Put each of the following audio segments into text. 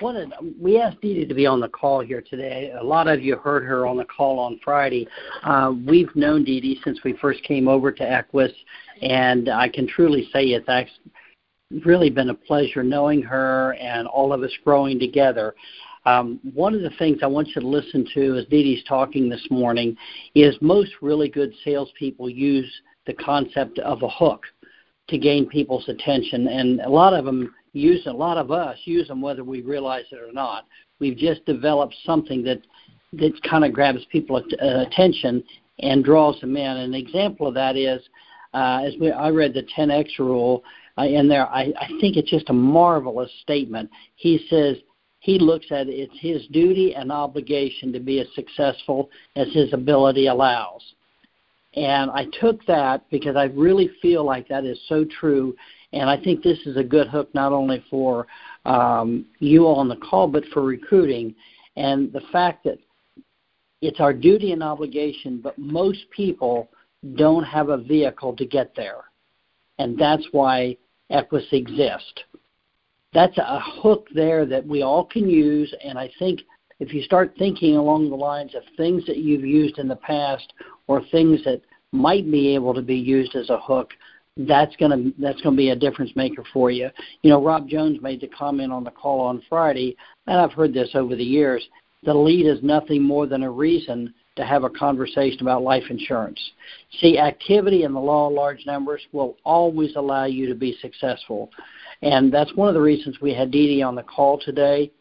wanted we asked Dee Dee to be on the call here today. A lot of you heard her on the call on Friday. Uh, we've known Dee Dee since we first came over to Equus, and I can truly say it's actually really been a pleasure knowing her and all of us growing together. Um, one of the things I want you to listen to as Dee Dee's talking this morning is most really good salespeople use the concept of a hook to gain people's attention, and a lot of them use a lot of us use them whether we realize it or not. We've just developed something that that kind of grabs people's uh, attention and draws them in. An example of that is, uh, as we, I read the 10x rule uh, in there, I, I think it's just a marvelous statement. He says he looks at it's his duty and obligation to be as successful as his ability allows. And I took that because I really feel like that is so true. And I think this is a good hook not only for um, you all on the call, but for recruiting. And the fact that it's our duty and obligation, but most people don't have a vehicle to get there. And that's why Equus exists that's a hook there that we all can use. And I think if you start thinking along the lines of things that you've used in the past or things that might be able to be used as a hook, that's going to that's going to be a difference maker for you. You know, Rob Jones made the comment on the call on Friday, and I've heard this over the years. The lead is nothing more than a reason to have a conversation about life insurance. See, activity in the law of large numbers will always allow you to be successful. And that's one of the reasons we had Dee Dee on the call today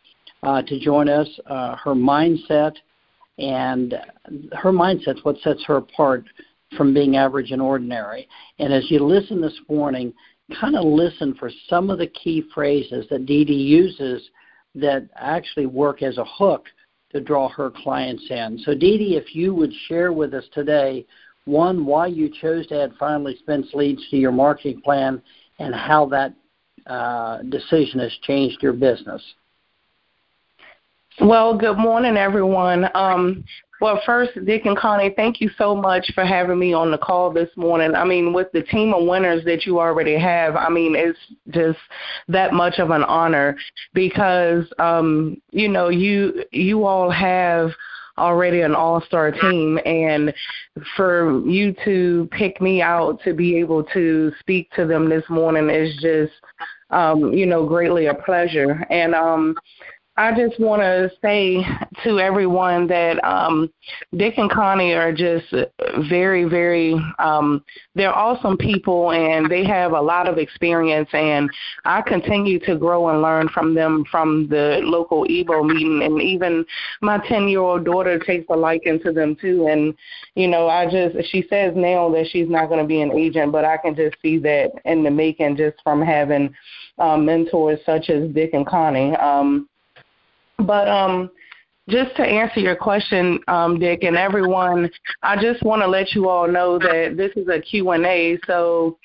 uh, to join us. Uh, her mindset and her mindset's what sets her apart from being average and ordinary. And as you listen this morning, kind of listen for some of the key phrases that Dee Dee uses that actually work as a hook to draw her clients in. So, Dee Dee, if you would share with us today, one, why you chose to add final expense leads to your marketing plan and how that uh, decision has changed your business? Well, good morning, everyone. Um, well, first, Dick and Connie, thank you so much for having me on the call this morning. I mean, with the team of winners that you already have, I mean, it's just that much of an honor because, um, you know, you you all have already an all-star team and for you to pick me out to be able to speak to them this morning is just um, you know, greatly a pleasure. And um, I just want to say to everyone that um, Dick and Connie are just very, very, um, they're awesome people and they have a lot of experience. And I continue to grow and learn from them from the local EBO meeting. And even my 10 year old daughter takes a liking to them too. And, you know, I just, she says now that she's not going to be an agent, but I can just see that in the making just from having um, mentors such as Dick and Connie. Um, but um, just to answer your question, um, Dick, and everyone, I just want to let you all know that this is a Q&A. So,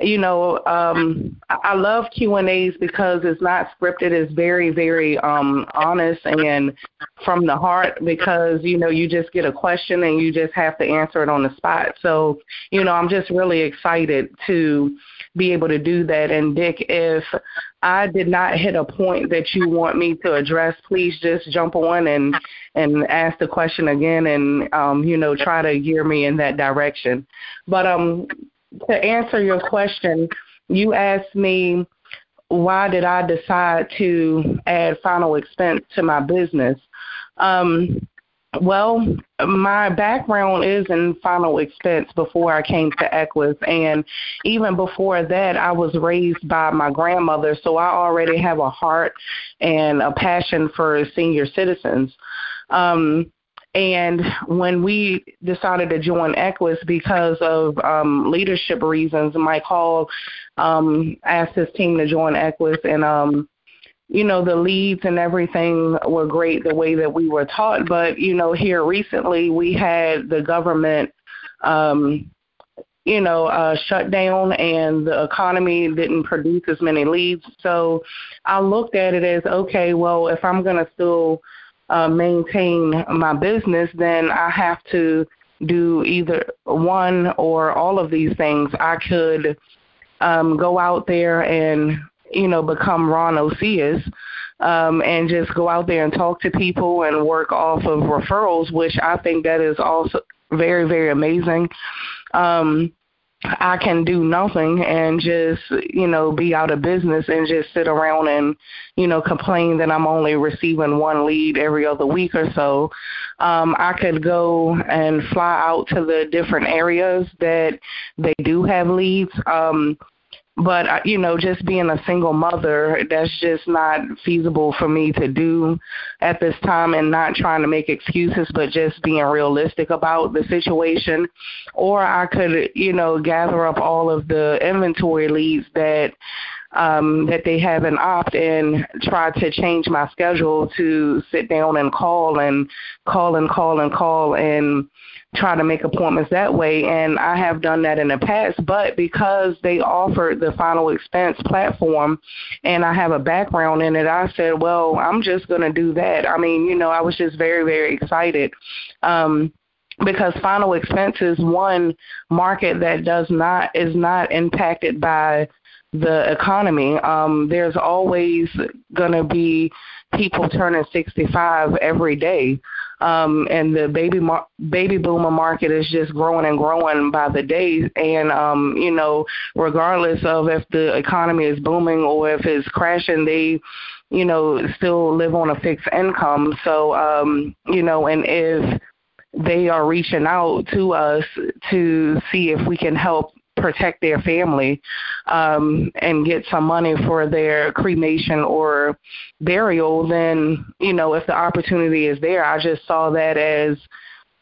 you know, um, I love Q&As because it's not scripted. It's very, very um, honest and from the heart because, you know, you just get a question and you just have to answer it on the spot. So, you know, I'm just really excited to be able to do that. And Dick, if I did not hit a point that you want me to address, please just jump on and and ask the question again, and um, you know try to gear me in that direction. But um, to answer your question, you asked me why did I decide to add final expense to my business. Um, well, my background is in final expense before I came to Equus, and even before that, I was raised by my grandmother, so I already have a heart and a passion for senior citizens. Um, and when we decided to join Equus because of um, leadership reasons, Mike Hall um, asked his team to join Equus, and um, you know the leads and everything were great the way that we were taught but you know here recently we had the government um you know uh shut down and the economy didn't produce as many leads. So i looked at it as okay well if i'm going to still uh maintain my business then i have to do either one or all of these things. I could um go out there and you know, become Ron Osias, um, and just go out there and talk to people and work off of referrals, which I think that is also very, very amazing. Um, I can do nothing and just, you know, be out of business and just sit around and, you know, complain that I'm only receiving one lead every other week or so. Um, I could go and fly out to the different areas that they do have leads. Um, but uh, you know just being a single mother that's just not feasible for me to do at this time and not trying to make excuses but just being realistic about the situation. Or i could you know gather up all of the inventory leads that um, that they have an opt and try to change my schedule to sit down and call and call and call and call and try to make appointments that way and I have done that in the past but because they offered the final expense platform and I have a background in it I said well I'm just going to do that I mean you know I was just very very excited um because final expense is one market that does not is not impacted by the economy. Um, there's always going to be people turning 65 every day, um, and the baby mar- baby boomer market is just growing and growing by the day. And um, you know, regardless of if the economy is booming or if it's crashing, they you know still live on a fixed income. So um, you know, and if they are reaching out to us to see if we can help protect their family um, and get some money for their cremation or burial, then you know if the opportunity is there, I just saw that as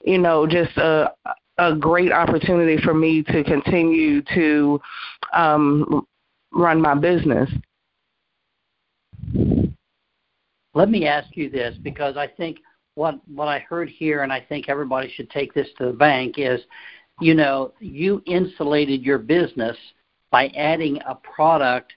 you know just a a great opportunity for me to continue to um, run my business. Let me ask you this because I think what what I heard here, and I think everybody should take this to the bank is you know, you insulated your business by adding a product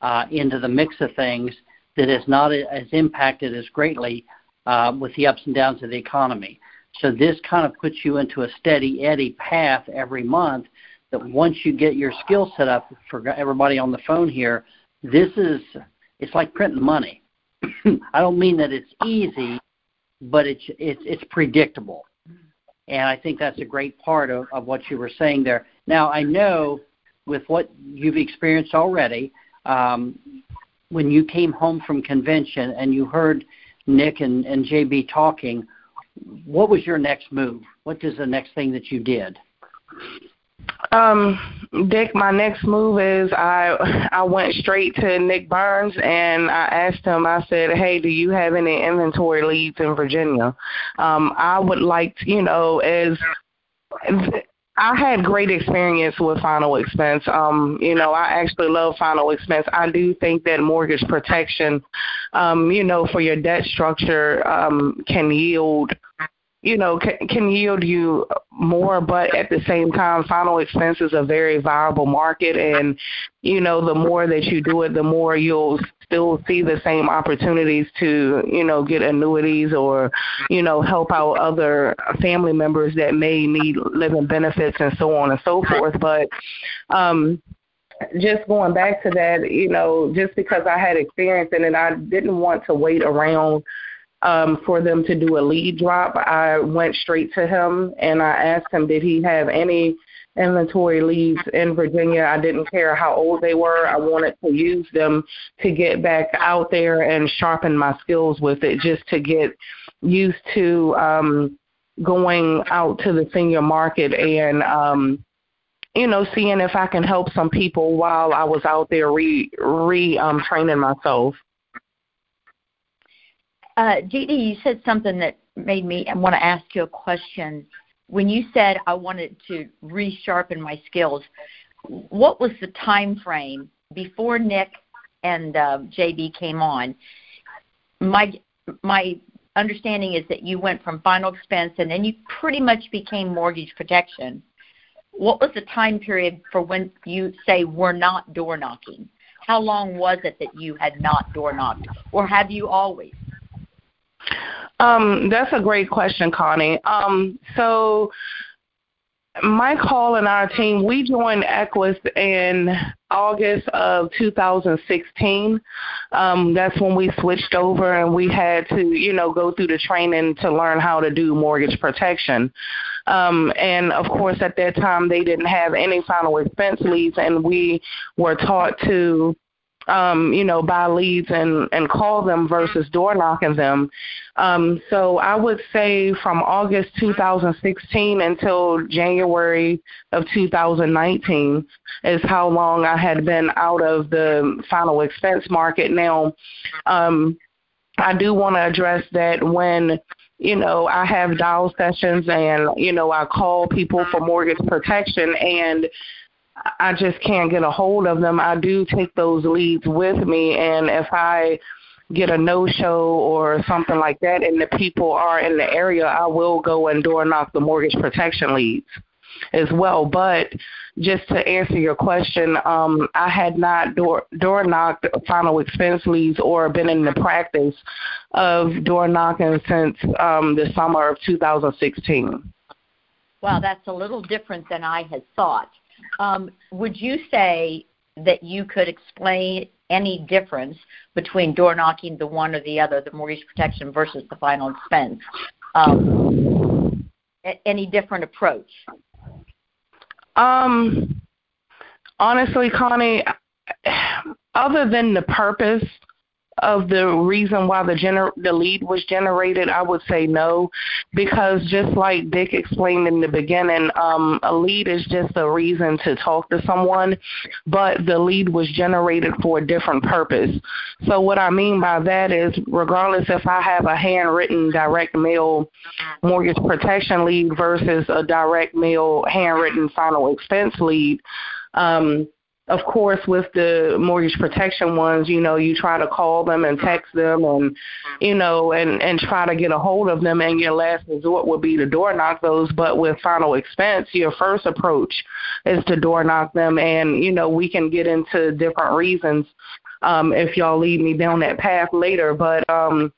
uh, into the mix of things that is not as impacted as greatly uh, with the ups and downs of the economy. So this kind of puts you into a steady eddy path every month that once you get your skill set up for everybody on the phone here, this is it's like printing money. I don't mean that it's easy, but it's it's it's predictable. And I think that's a great part of, of what you were saying there. Now, I know with what you've experienced already, um, when you came home from convention and you heard Nick and, and JB talking, what was your next move? What is the next thing that you did? Um, Dick, my next move is I I went straight to Nick Burns and I asked him. I said, "Hey, do you have any inventory leads in Virginia? Um, I would like to, you know, as I had great experience with Final Expense. Um, you know, I actually love Final Expense. I do think that mortgage protection, um, you know, for your debt structure um, can yield you know, can, can yield you more, but at the same time, final expense is a very viable market. And, you know, the more that you do it, the more you'll still see the same opportunities to, you know, get annuities or, you know, help out other family members that may need living benefits and so on and so forth. But, um, just going back to that, you know, just because I had experience it, I didn't want to wait around um, for them to do a lead drop, I went straight to him and I asked him, did he have any inventory leads in Virginia? I didn't care how old they were. I wanted to use them to get back out there and sharpen my skills with it, just to get used to um, going out to the senior market and um, you know, seeing if I can help some people while I was out there re re um training myself. Uh, Dee Dee, you said something that made me want to ask you a question. When you said I wanted to resharpen my skills, what was the time frame before Nick and uh, JB came on? My my understanding is that you went from final expense and then you pretty much became mortgage protection. What was the time period for when you say we're not door knocking? How long was it that you had not door knocked, or have you always? Um, that's a great question, Connie. Um, so Mike Hall and our team, we joined Equus in August of 2016. Um, that's when we switched over and we had to, you know, go through the training to learn how to do mortgage protection. Um, and of course, at that time, they didn't have any final expense leads, and we were taught to um, you know, buy leads and, and call them versus door knocking them. Um, so I would say from August 2016 until January of 2019 is how long I had been out of the final expense market. Now, um, I do want to address that when you know, I have dial sessions and, you know, I call people for mortgage protection and I just can't get a hold of them. I do take those leads with me, and if I get a no show or something like that, and the people are in the area, I will go and door knock the mortgage protection leads as well. But just to answer your question, um, I had not door door knocked final expense leads or been in the practice of door knocking since um, the summer of 2016. Wow, that's a little different than I had thought. Um, would you say that you could explain any difference between door knocking the one or the other, the mortgage protection versus the final expense? Um, any different approach? Um, honestly, Connie, other than the purpose of the reason why the gener- the lead was generated, I would say no, because just like Dick explained in the beginning, um, a lead is just a reason to talk to someone, but the lead was generated for a different purpose. So what I mean by that is, regardless if I have a handwritten direct mail mortgage protection lead versus a direct mail handwritten final expense lead. Um, of course, with the mortgage protection ones, you know, you try to call them and text them and, you know, and, and try to get a hold of them. And your last resort would be to door knock those. But with final expense, your first approach is to door knock them. And, you know, we can get into different reasons um, if y'all lead me down that path later. But, um,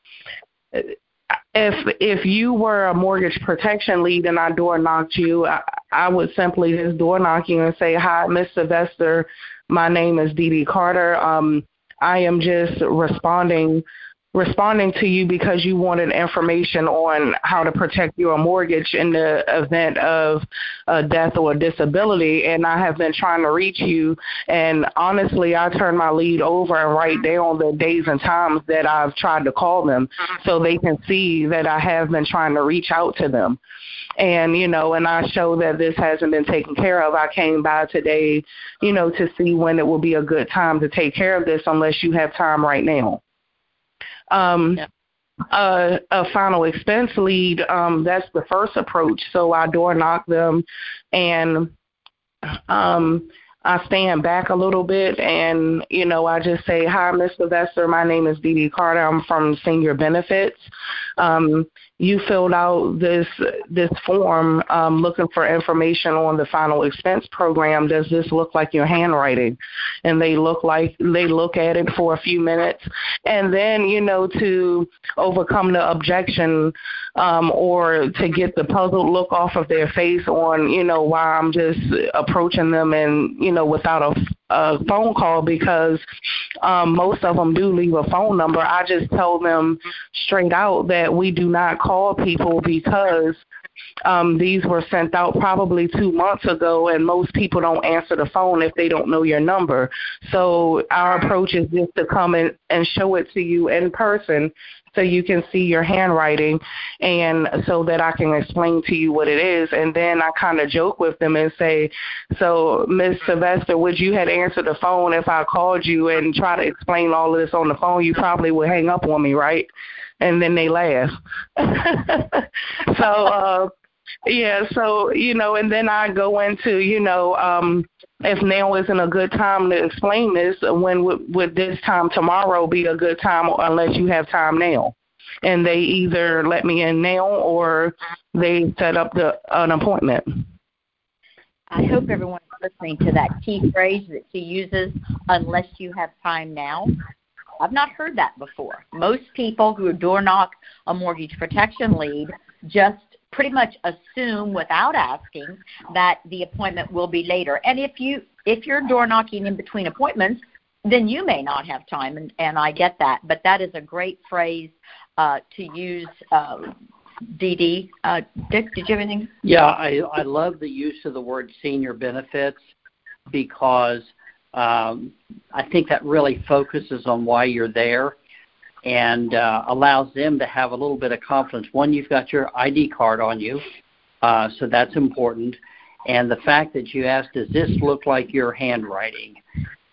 if if you were a mortgage protection lead and I door knocked you, I, I would simply just door knock you and say, "Hi, Miss Sylvester. My name is Dee Dee Carter. Um, I am just responding responding to you because you wanted information on how to protect your mortgage in the event of a death or a disability. And I have been trying to reach you. And honestly I turn my lead over and write down the days and times that I've tried to call them so they can see that I have been trying to reach out to them. And you know and i show that this hasn't been taken care of. I came by today you know to see when it will be a good time to take care of this unless you have time right now um, yeah. a, a final expense lead, um, that's the first approach. So I door knock them and um, I stand back a little bit and, you know, I just say, Hi, Mr. Sylvester. My name is Dee Dee Carter. I'm from Senior Benefits. Um, you filled out this this form um, looking for information on the final expense program. Does this look like your handwriting? And they look like they look at it for a few minutes, and then you know to overcome the objection um, or to get the puzzled look off of their face on you know why I'm just approaching them and you know without a a phone call because um, most of them do leave a phone number. I just tell them straight out that we do not call people because um, these were sent out probably two months ago, and most people don't answer the phone if they don't know your number. So our approach is just to come in and show it to you in person so you can see your handwriting and so that I can explain to you what it is. And then I kind of joke with them and say, So, Miss Sylvester, would you had answered the phone if I called you and try to explain all of this on the phone? You probably would hang up on me, right? And then they laugh. so, uh, yeah, so, you know, and then I go into, you know, um, if now isn't a good time to explain this, when would, would this time tomorrow be a good time unless you have time now? And they either let me in now or they set up the an appointment. I hope everyone is listening to that key phrase that she uses, unless you have time now. I've not heard that before. Most people who door knock a mortgage protection lead just pretty much assume without asking that the appointment will be later. And if you if you're door knocking in between appointments, then you may not have time, and, and I get that. But that is a great phrase uh, to use. Uh, Dee Dee, uh, Dick, did you have anything? Yeah, I, I love the use of the word senior benefits because um, I think that really focuses on why you're there and uh, allows them to have a little bit of confidence. One, you've got your ID card on you, uh, so that's important. And the fact that you asked, does this look like your handwriting?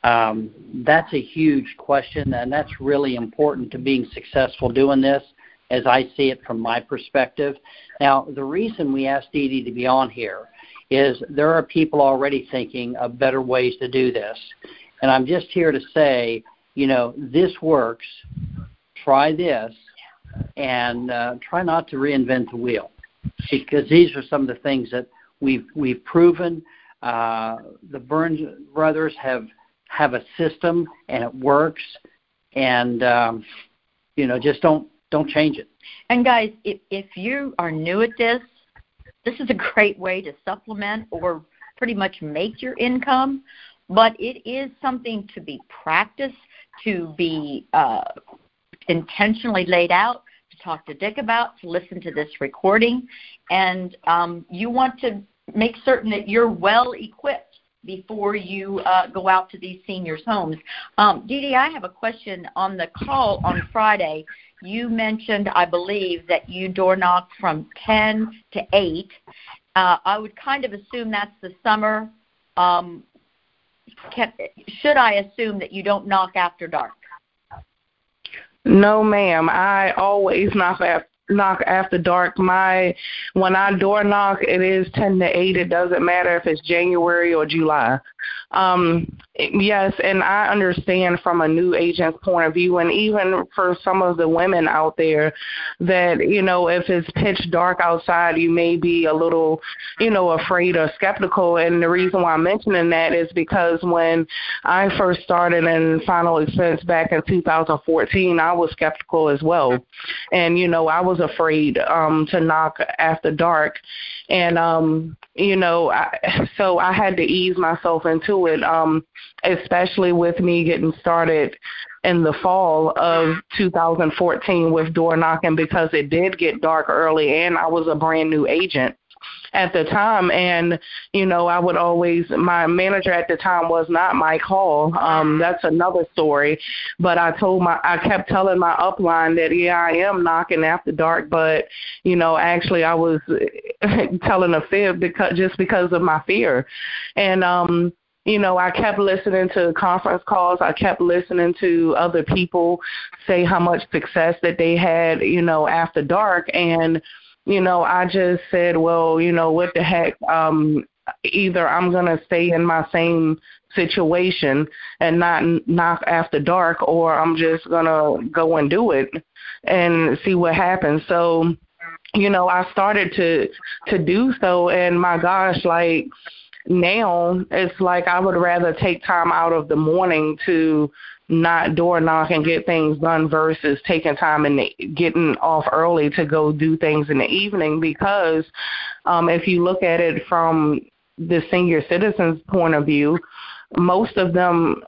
Um, that's a huge question, and that's really important to being successful doing this, as I see it from my perspective. Now, the reason we asked Dee Dee to be on here is there are people already thinking of better ways to do this. And I'm just here to say, you know, this works try this and uh, try not to reinvent the wheel because these are some of the things that we've we've proven. Uh, the Burns brothers have have a system and it works, and um, you know just don't don't change it. And guys, if if you are new at this, this is a great way to supplement or pretty much make your income. But it is something to be practiced, to be uh, intentionally laid out to talk to Dick about, to listen to this recording, and um, you want to make certain that you're well equipped before you uh, go out to these seniors' homes. Um, Dee Dee, I have a question on the call on Friday. You mentioned, I believe, that you door knock from 10 to 8. Uh, I would kind of assume that's the summer. Um, can, should I assume that you don't knock after dark? No, ma'am. I always knock after knock after dark. My when I door knock, it is ten to eight. It doesn't matter if it's January or July. Um, yes, and I understand from a new agent's point of view, and even for some of the women out there, that you know if it's pitch dark outside, you may be a little, you know, afraid or skeptical. And the reason why I'm mentioning that is because when I first started in final expense back in 2014, I was skeptical as well, and you know I was afraid um, to knock after dark, and um, you know, I, so I had to ease myself into it, um, especially with me getting started in the fall of 2014 with door knocking because it did get dark early and I was a brand new agent at the time. And you know i would always my manager at the time was not mike hall. Um that's another story. But i told my i kept telling my upline that yeah i am knocking after dark. But you know actually i was telling a fib because just because of my fear. And um you know, I kept listening to conference calls. I kept listening to other people say how much success that they had, you know, after dark. And you know, I just said, well, you know, what the heck? Um, either I'm gonna stay in my same situation and not knock after dark, or I'm just gonna go and do it and see what happens. So, you know, I started to to do so, and my gosh, like now it's like I would rather take time out of the morning to not door knock and get things done versus taking time and getting off early to go do things in the evening. Because um if you look at it from the senior citizens point of view most of them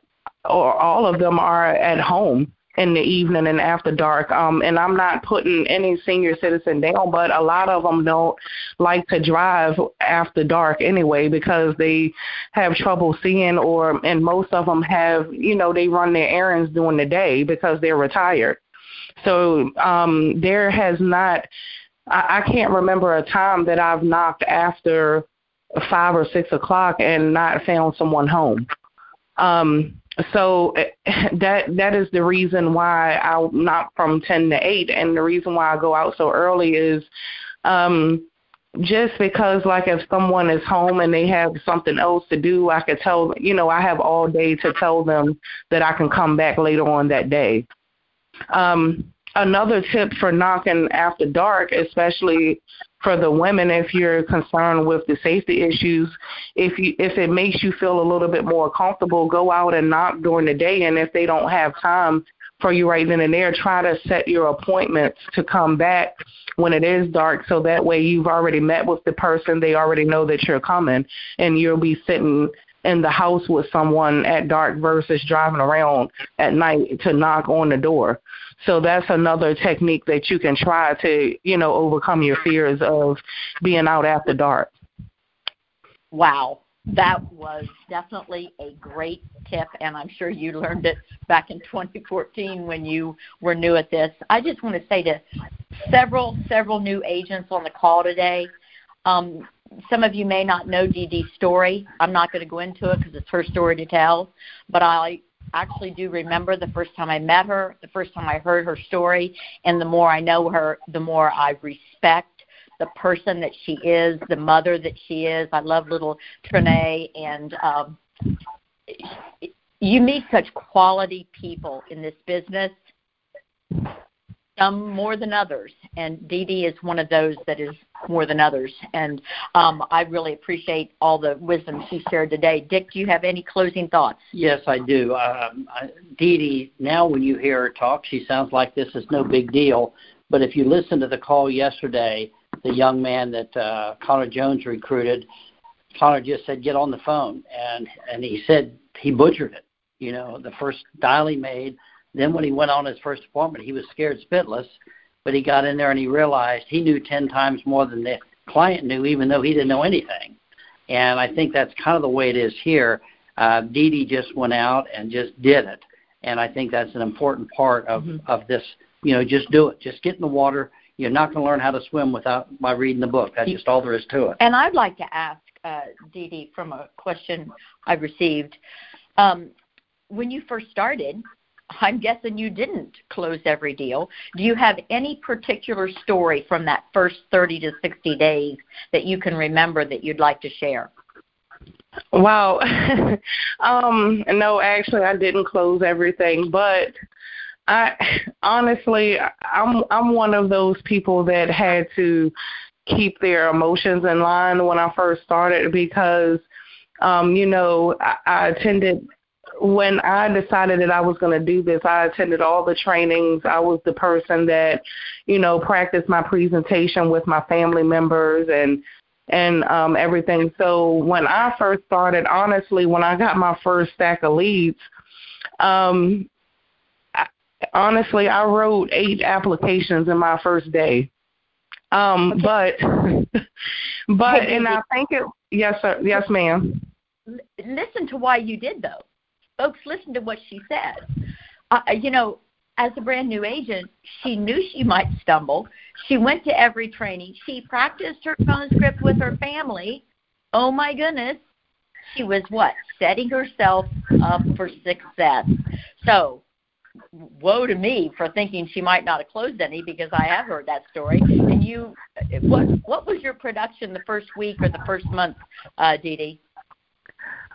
or all of them are at home in the evening and after dark. Um, and I'm not putting any senior citizen down, but a lot of them don't like to drive after dark anyway because they have trouble seeing, or and most of them have, you know, they run their errands during the day because they're retired. So um, there has not. I, I can't remember a time that I've knocked after five or six o'clock and not found someone home. Um, so that that is the reason why I'm not from ten to eight, and the reason why I go out so early is um just because like if someone is home and they have something else to do, I could tell you know I have all day to tell them that I can come back later on that day. Um, another tip for knocking after dark, especially for the women if you're concerned with the safety issues if you if it makes you feel a little bit more comfortable go out and knock during the day and if they don't have time for you right then and there. Try to set your appointments to come back when it is dark so that way you've already met with the person. They already know that you're coming and you'll be sitting in the house with someone at dark versus driving around at night to knock on the door. So that's another technique that you can try to, you know, overcome your fears of being out after dark. Wow. That was definitely a great tip, and I'm sure you learned it back in 2014 when you were new at this. I just want to say to several, several new agents on the call today, um, some of you may not know Dee Dee's story. I'm not going to go into it because it's her story to tell, but I actually do remember the first time I met her, the first time I heard her story, and the more I know her, the more I respect the person that she is, the mother that she is. I love little Trinae, and um, you meet such quality people in this business some more than others, and Dee Dee is one of those that is more than others. And um, I really appreciate all the wisdom she shared today. Dick, do you have any closing thoughts? Yes, I do. Um, Dee Dee, now when you hear her talk, she sounds like this is no big deal. But if you listen to the call yesterday, the young man that uh, Connor Jones recruited, Connor just said, "Get on the phone," and and he said he butchered it. You know, the first dial he made then when he went on his first appointment, he was scared spitless, but he got in there and he realized he knew 10 times more than the client knew, even though he didn't know anything. And I think that's kind of the way it is here. Uh, Dee Dee just went out and just did it. And I think that's an important part of, mm-hmm. of this. You know, just do it. Just get in the water. You're not going to learn how to swim without by reading the book. That's just all there is to it. And I'd like to ask uh, Dee Dee from a question I received. Um, when you first started, I'm guessing you didn't close every deal. Do you have any particular story from that first 30 to 60 days that you can remember that you'd like to share? Wow. um no, actually I didn't close everything, but I honestly I'm I'm one of those people that had to keep their emotions in line when I first started because um, you know, I, I attended when I decided that I was going to do this, I attended all the trainings. I was the person that, you know, practiced my presentation with my family members and and um everything. So when I first started, honestly, when I got my first stack of leads, um I, honestly, I wrote eight applications in my first day. Um but but hey, and I think it yes sir yes ma'am. Listen to why you did though folks listen to what she said. Uh, you know, as a brand new agent, she knew she might stumble. She went to every training. She practiced her phone script with her family. Oh my goodness. She was what? Setting herself up for success. So, woe to me for thinking she might not have closed any because I have heard that story. And you, what what was your production the first week or the first month, uh, Dee Dee?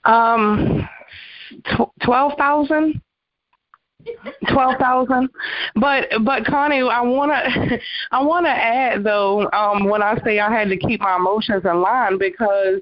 Um, twelve thousand? twelve thousand? But but connie i want to i want to add though um when i say i had to keep my emotions in line because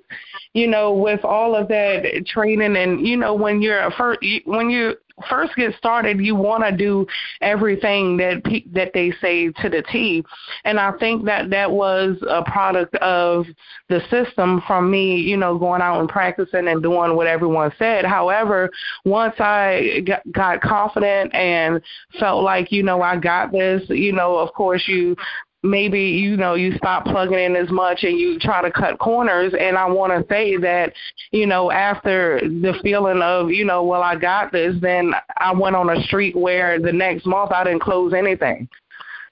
you know with all of that training and you know when you're a first when you first get started, you want to do everything that pe- that they say to the T. And I think that that was a product of the system from me, you know, going out and practicing and doing what everyone said. However, once I got, got confident and felt like, you know, I got this, you know, of course you maybe you know you stop plugging in as much and you try to cut corners. And i want to say that you know after the feeling of you know well i got this then i went on a streak where the next month i didn't close anything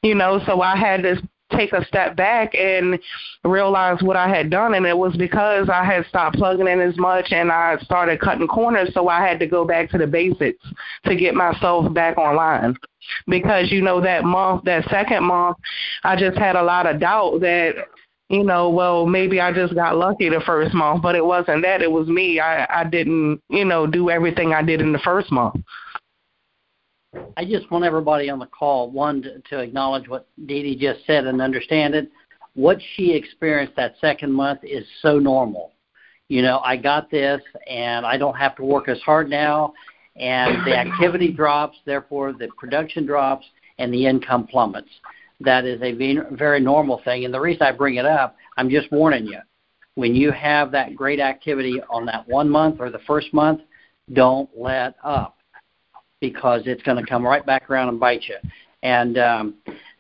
you know. So i had to take a step back and realize what I had done and it was because I had stopped plugging in as much and I started cutting corners so I had to go back to the basics to get myself back online. Because you know that month that second month I just had a lot of doubt that you know, well, maybe I just got lucky the first month, but it wasn't that. It was me. I I didn't, you know, do everything I did in the first month. I just want everybody on the call, one, to, to acknowledge what Dee Dee just said and understand it. What she experienced that second month is so normal. You know, I got this and I don't have to work as hard now. and the activity drops, therefore the production drops, and the income plummets. That is a very normal thing. And the reason I bring it up, I'm just warning you. When you have that great activity on that one month or the first month, don't let up because it's going to come right back around and bite you. And um,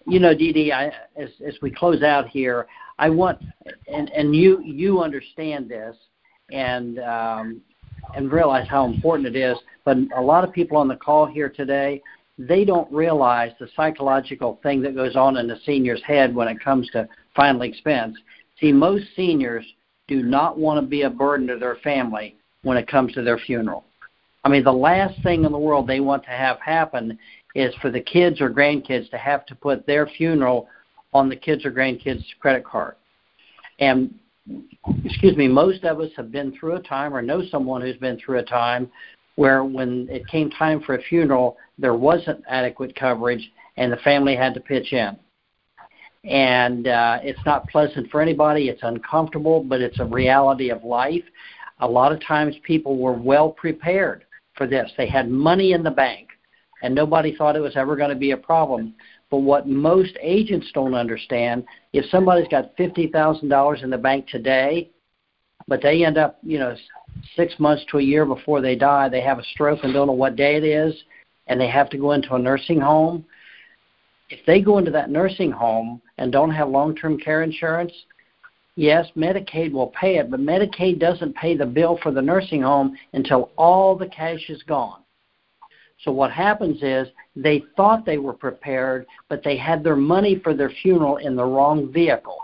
you know, Dee Dee, I, as as we close out here, I want and and you you understand this and um, and realize how important it is. But a lot of people on the call here today, they don't realize the psychological thing that goes on in the senior's head when it comes to final expense. See, most seniors do not want to be a burden to their family when it comes to their funeral. I mean, the last thing in the world they want to have happen is for the kids or grandkids to have to put their funeral on the kids or grandkids' credit card. And excuse me, most of us have been through a time or know someone who's been through a time where when it came time for a funeral, there wasn't adequate coverage and the family had to pitch in. And uh, it's not pleasant for anybody. It's uncomfortable, but it's a reality of life. A lot of times people were well prepared for this. They had money in the bank, and nobody thought it was ever going to be a problem. But what most agents don't understand, if somebody's got fifty thousand dollars in the bank today, but they end up, you know, six months to a year before they die, they have a stroke and don't know what day it is, and they have to go into a nursing home. If they go into that nursing home and don't have long-term care insurance, yes, Medicaid will pay it, but Medicaid doesn't pay the bill for the nursing home until all the cash is gone. So what happens is they thought they were prepared, but they had their money for their funeral in the wrong vehicle.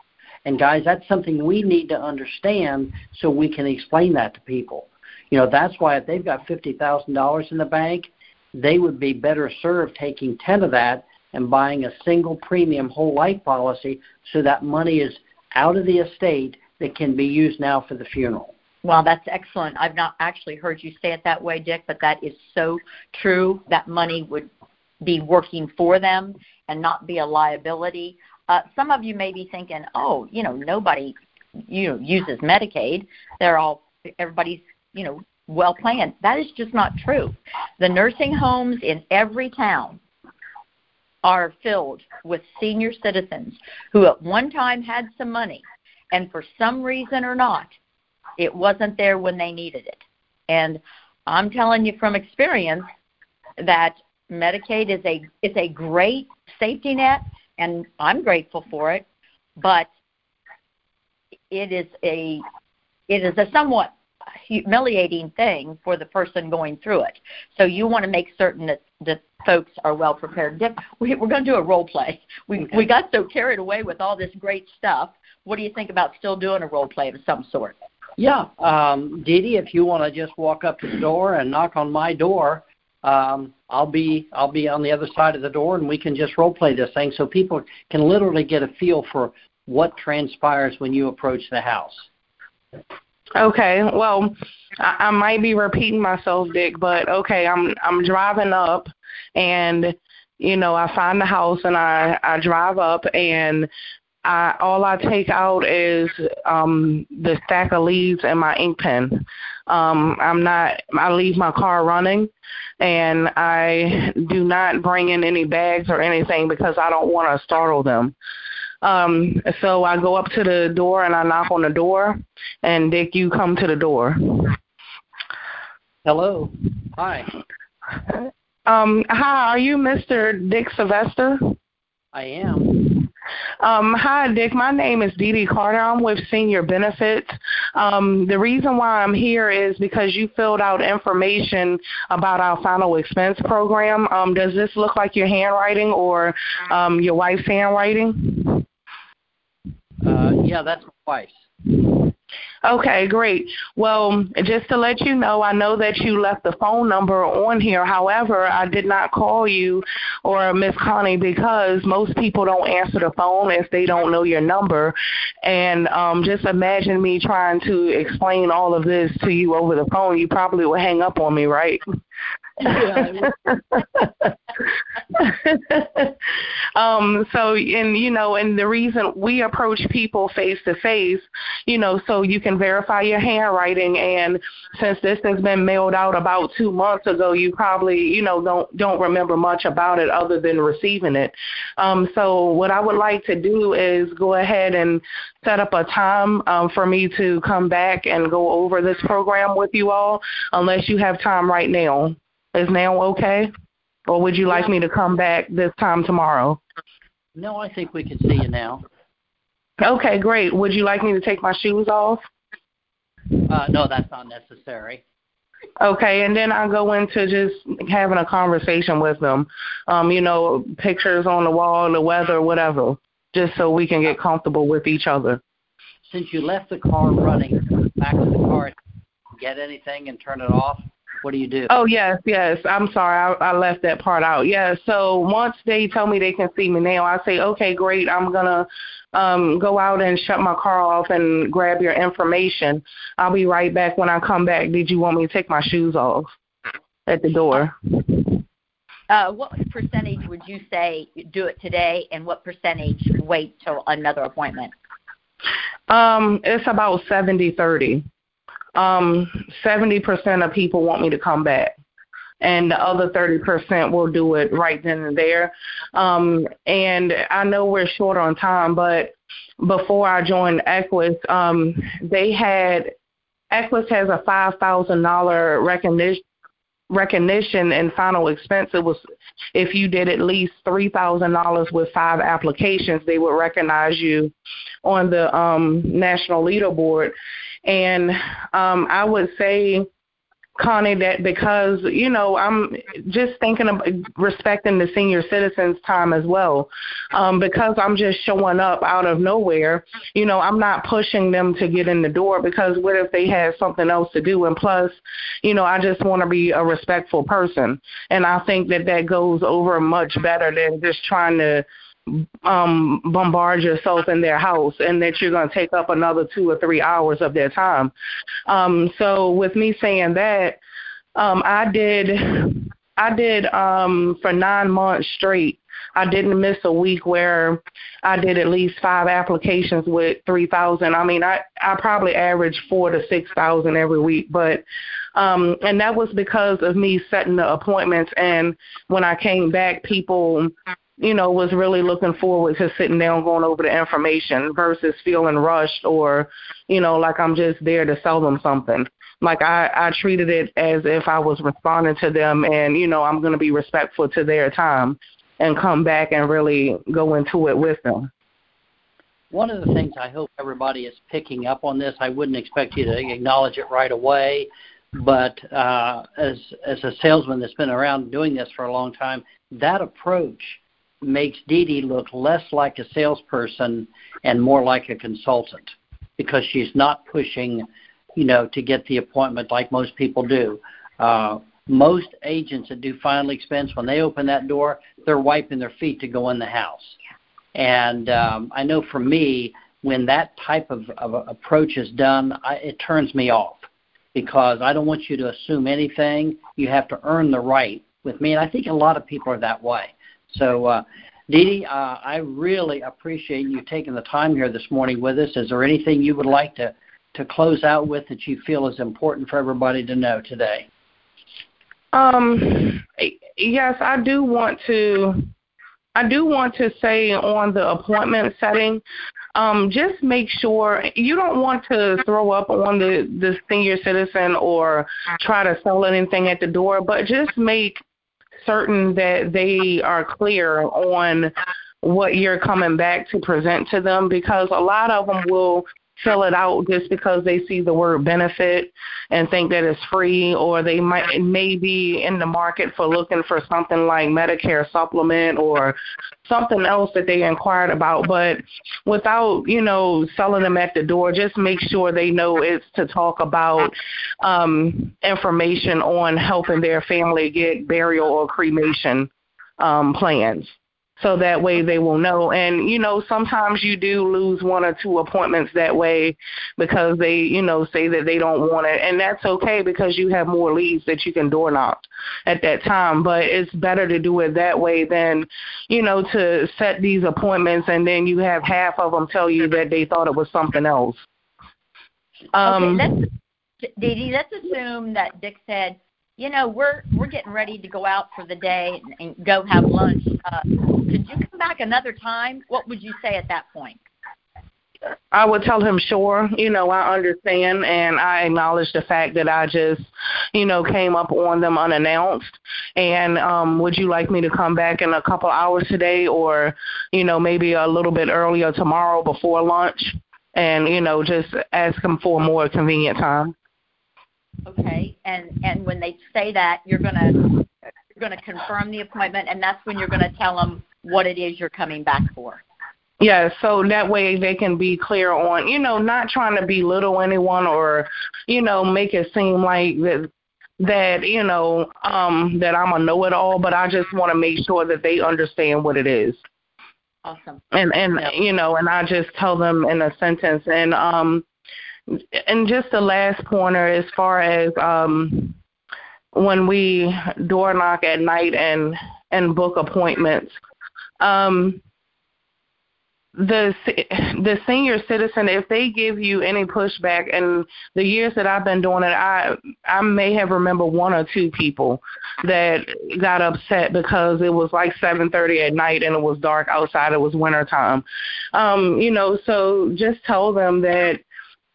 And guys, that's something we need to understand so we can explain that to people. You know, that's why if they've got fifty thousand dollars in the bank, they would be better served taking ten of that and buying a single premium whole life policy so that money is out of the estate that can be used now for the funeral. Wow, that's excellent. I've not actually heard you say it that way, Dick, but that is so true. That money would be working for them and not be a liability. Uh, some of you may be thinking, oh, you know, nobody you know uses Medicaid. They're all everybody's you know well planned. That is just not true. The nursing homes in every town are filled with senior citizens who at one time had some money and for some reason or not it wasn't there when they needed it. And I'm telling you from experience that Medicaid is a is a great safety net and I'm grateful for it, but it is a it is a somewhat humiliating thing for the person going through it. So you want to make certain that that folks are well prepared. We, we're going to do a role play. We we got so carried away with all this great stuff. What do you think about still doing a role play of some sort? Yeah, um, Dee, if you want to just walk up to the door and knock on my door, um, I'll be I'll be on the other side of the door, and we can just role play this thing so people can literally get a feel for what transpires when you approach the house. Okay, well, I, I might be repeating myself, Dick, but okay, I'm I'm driving up, and you know I find the house and I I drive up and I all I take out is um the stack of leaves and my ink pen. Um I'm not I leave my car running and I do not bring in any bags or anything because I don't want to startle them. Um so I go up to the door and I knock on the door and Dick you come to the door. Hello. Hi. Um hi, are you Mr. Dick Sylvester? I am. Um, hi, Dick. My name is Dee Dee Carter. I'm with Senior Benefits. Um, the reason why I'm here is because you filled out information about our final expense program. Um, does this look like your handwriting or um, your wife's handwriting? Uh, yeah, that's my wife's. Okay, great. Well, just to let you know, I know that you left the phone number on here. However, I did not call you or Miss Connie because most people don't answer the phone if they don't know your number. And um, just imagine me trying to explain all of this to you over the phone. You probably would hang up on me, right? Um, so and you know, and the reason we approach people face to face, you know, so you can verify your handwriting. And since this has been mailed out about two months ago, you probably you know don't don't remember much about it other than receiving it. Um, so what I would like to do is go ahead and set up a time um, for me to come back and go over this program with you all, unless you have time right now. Is now okay? Or would you like me to come back this time tomorrow? No, I think we can see you now. Okay, great. Would you like me to take my shoes off? Uh, no, that's not necessary. Okay, and then I go into just having a conversation with them. Um, you know, pictures on the wall, the weather, whatever, just so we can get comfortable with each other. Since you left the car running, back to the car, get anything and turn it off? What do you do? Oh yes, yes. I'm sorry, I, I left that part out. Yeah. So once they tell me they can see me now, I say, okay, great. I'm gonna um, go out and shut my car off and grab your information. I'll be right back. When I come back, did you want me to take my shoes off at the door? Uh, what percentage would you say do it today, and what percentage wait till another appointment? Um, it's about seventy thirty um, 70% of people want me to come back. And the other 30% will do it right then and there. Um, and I know we're short on time, but before I joined Equis, um, they had Equis has a five thousand dollar recognition recognition and final expense. It was if you did at least three thousand dollars with five applications, they would recognize you on the um, national leaderboard. And um, I would say, Connie, that because, you know, I'm just thinking of respecting the senior citizens' time as well. Um, because I'm just showing up out of nowhere, you know, I'm not pushing them to get in the door because what if they have something else to do? And plus, you know, I just want to be a respectful person. And I think that that goes over much better than just trying to um bombard yourself in their house and that you're going to take up another two or three hours of their time. Um so with me saying that um i did i did um for nine months straight i didn't miss a week where i did at least five applications with three thousand. I mean i i probably averaged four to six thousand every week but um and that was because of me setting the appointments and when i came back people you know, was really looking forward to sitting down going over the information versus feeling rushed or, you know, like I'm just there to sell them something. Like I, I treated it as if I was responding to them and, you know, I'm going to be respectful to their time and come back and really go into it with them. One of the things I hope everybody is picking up on this, I wouldn't expect you to acknowledge it right away, but uh, as as a salesman that's been around doing this for a long time, that approach makes Dee Dee look less like a salesperson and more like a consultant because she's not pushing, you know, to get the appointment like most people do. Uh, most agents that do final expense, when they open that door, they're wiping their feet to go in the house. And um, I know for me, when that type of, of approach is done, I, it turns me off because I don't want you to assume anything. You have to earn the right with me, and I think a lot of people are that way. So, uh, Dee Dee, uh, I really appreciate you taking the time here this morning with us. Is there anything you would like to, to close out with that you feel is important for everybody to know today? Um, yes, I do want to. I do want to say on the appointment setting, um, just make sure you don't want to throw up on the the senior citizen or try to sell anything at the door, but just make certain that they are clear on what you're coming back to present to them because a lot of them will fill it out just because they see the word benefit and think that it's free or they might may be in the market for looking for something like Medicare supplement or something else that they inquired about. But without you know selling them at the door just make sure they know it's to talk about um information on helping their family get burial or cremation um plans so that way they will know. And you know, sometimes you do lose one or two appointments that way because they, you know, say that they don't want it, and that's okay because you have more leads that you can door knock at that time. But it's better to do it that way than, you know, to set these appointments and then you have half of them tell you that they thought it was something else. Um, okay, let's, Dee let's assume that Dick said, you know, we're we're getting ready to go out for the day and, and go have lunch. Uh, could you come back another time? What would you say at that point? I would tell him, sure, you know, I understand and I acknowledge the fact that I just, you know, came up on them unannounced. And um, would you like me to come back in a couple hours today or, you know, maybe a little bit earlier tomorrow before lunch? And, you know, just ask him for a more convenient time. Okay, and and when they say that, you're gonna you're gonna confirm the appointment, and that's when you're gonna tell them what it is you're coming back for. Yeah, so that way they can be clear on, you know, not trying to belittle anyone or, you know, make it seem like that that you know um that I'm a know-it-all, but I just want to make sure that they understand what it is. Awesome. And and you know, and I just tell them in a sentence and um and just the last pointer as far as um when we door knock at night and and book appointments um the the senior citizen if they give you any pushback and the years that I've been doing it I I may have remember one or two people that got upset because it was like 7:30 at night and it was dark outside it was winter time um you know so just tell them that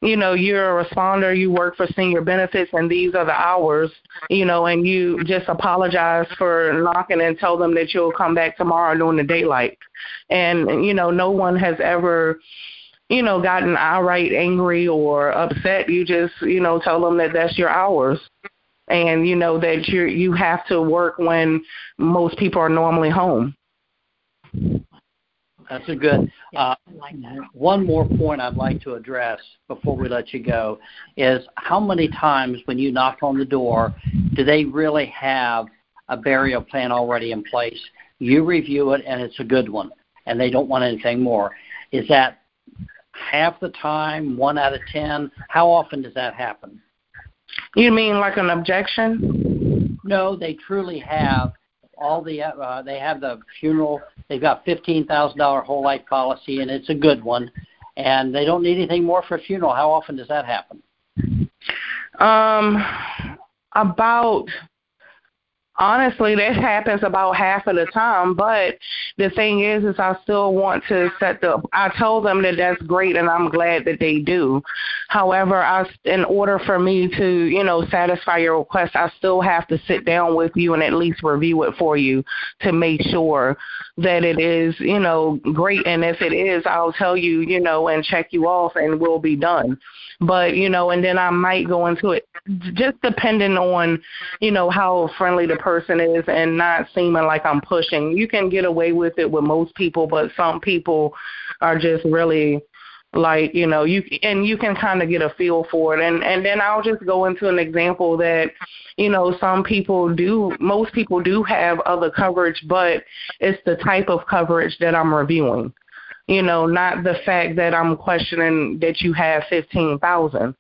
you know, you're a responder, you work for senior benefits, and these are the hours, you know, and you just apologize for knocking and tell them that you'll come back tomorrow during the daylight. And, you know, no one has ever, you know, gotten outright angry or upset. You just, you know, tell them that that's your hours. And you know that you you have to work when most people are normally home. That's a good. Uh, one more point I'd like to address before we let you go is how many times when you knock on the door do they really have a burial plan already in place? You review it and it's a good one, and they don't want anything more. Is that half the time, one out of ten? How often does that happen? You mean like an objection? No, they truly have all the uh, they have the funeral. They've got fifteen thousand dollar whole life policy, and it's a good one. And they don't need anything more for a funeral. How often does that happen? Um, about honestly that happens about half of the time but the thing is is i still want to set the i told them that that's great and i'm glad that they do. However i in order for me to you know satisfy your request i still have to sit down with you and at least review it for you to make sure that it is you know great. And if it is i'll tell you you know and check you off and we'll be done. But you know and then i might go into it just depending on you know how friendly the person is and not seeming like i'm pushing. You can get away with it with most people but some people are just really like you know you and you can kind of get a feel for it. And and then i'll just go into an example that you know some people do most people do have other coverage but it's the type of coverage that i'm reviewing. You know, not the fact that I'm questioning that you have 15,000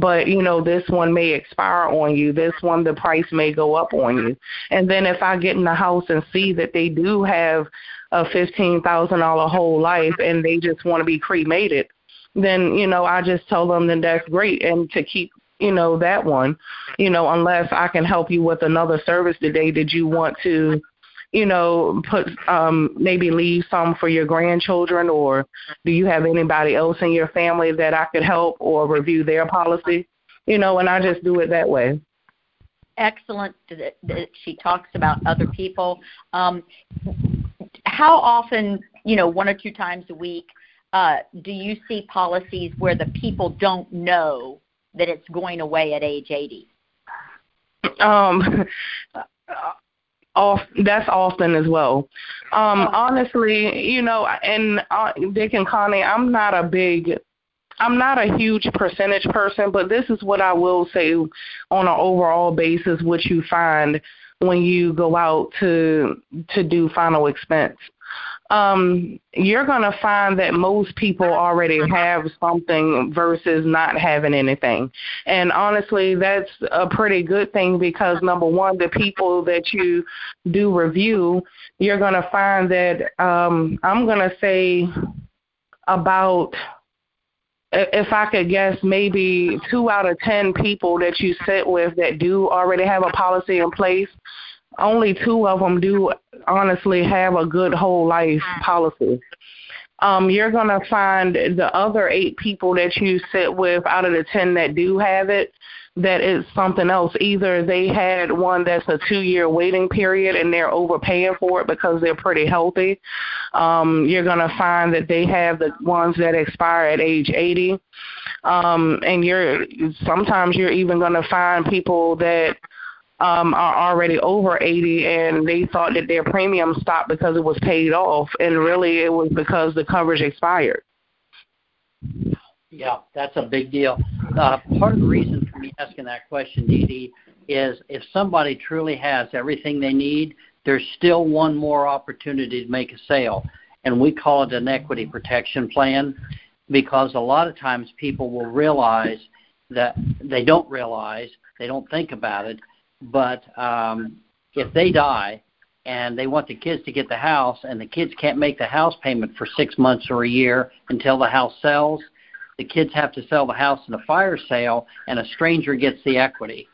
but you know this one may expire on you. This one the price may go up on you. And then if i get in the house and see that they do have a fifteen thousand dollar whole life and they just want to be cremated then you know i just tell them that that's great and to keep you know that one you know unless i can help you with another service today did you want to you know, put um maybe leave some for your grandchildren or do you have anybody else in your family that I could help or review their policy? You know, and I just do it that way. Excellent that, that she talks about other people. Um how often, you know, one or two times a week, uh, do you see policies where the people don't know that it's going away at age 80? Um, off that's often as well. Um honestly you know and uh, dick and connie i'm not a big i'm not a huge percentage person but this is what i will say on an overall basis what you find when you go out to to do final expense um, you're going to find that most people already have something versus not having anything. And honestly, that's a pretty good thing because number one, the people that you do review, you're going to find that um, I'm going to say about if I could guess, maybe two out of ten people that you sit with that do already have a policy in place only two of them do honestly have a good whole life policy. Um, you're going to find the other eight people that you sit with out of the 10 that do have it, that it's something else. Either they had one that's a two year waiting period and they're overpaying for it because they're pretty healthy. Um, you're going to find that they have the ones that expire at age 80. Um, and you're sometimes you're even going to find people that um, are already over 80 and they thought that their premium stopped because it was paid off, and really it was because the coverage expired. Yeah, that's a big deal. Uh, part of the reason for me asking that question, Dee Dee, is if somebody truly has everything they need, there's still one more opportunity to make a sale, and we call it an equity protection plan because a lot of times people will realize that they don't realize, they don't think about it, but um, if they die and they want the kids to get the house and the kids can't make the house payment for six months or a year until the house sells, the kids have to sell the house in a fire sale and a stranger gets the equity.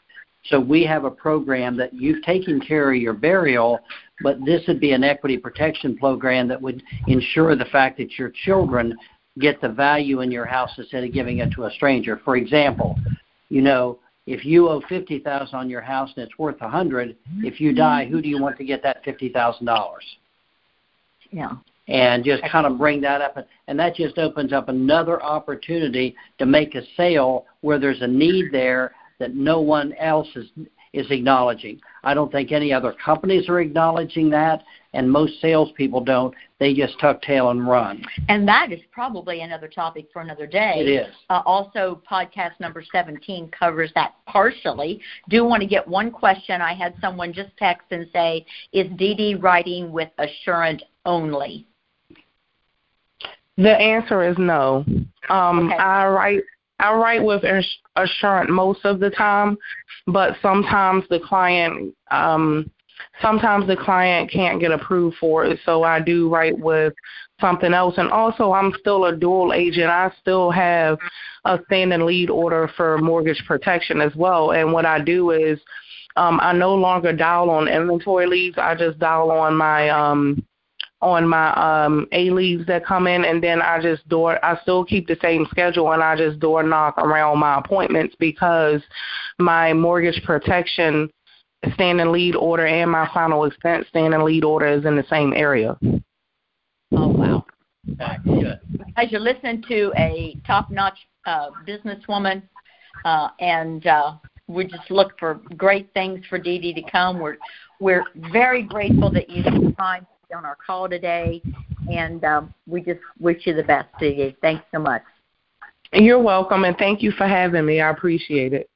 So we have a program that you've taken care of your burial, but this would be an equity protection program that would ensure the fact that your children get the value in your house instead of giving it to a stranger. For example, you know, if you owe fifty thousand on your house and it's worth a hundred, if you die, who do you want to get that fifty thousand dollars? Yeah. And just kind of bring that up, and that just opens up another opportunity to make a sale where there's a need there that no one else is is acknowledging. I don't think any other companies are acknowledging that, and most salespeople don't. They just tuck tail and run. And that is probably another topic for another day. It is. Uh, also, podcast number 17 covers that partially. Do want to get one question. I had someone just text and say, "Is Dee Dee writing with Assurant only?" The answer is no. Um, okay. I write I write with Assurant most of the time, but sometimes the client um, sometimes the client can't get approved for it, so I do write with something else. And also, I'm still a dual agent. I still have a standing lead order for mortgage protection as well. And what I do is um, I no longer dial on inventory leads. I just dial on my um, on my um A leads that come in and then I just door I still keep the same schedule and I just door knock around my appointments because my mortgage protection standing lead order and my final expense standing lead order is in the same area. Oh wow. good. As you're listening to a top notch uh, businesswoman uh, and uh, we just look for great things for Dee Dee to come. We're we're very grateful that you took time on our call today, and um, we just wish you the best, Dee. Thanks so much. You're welcome, and thank you for having me. I appreciate it.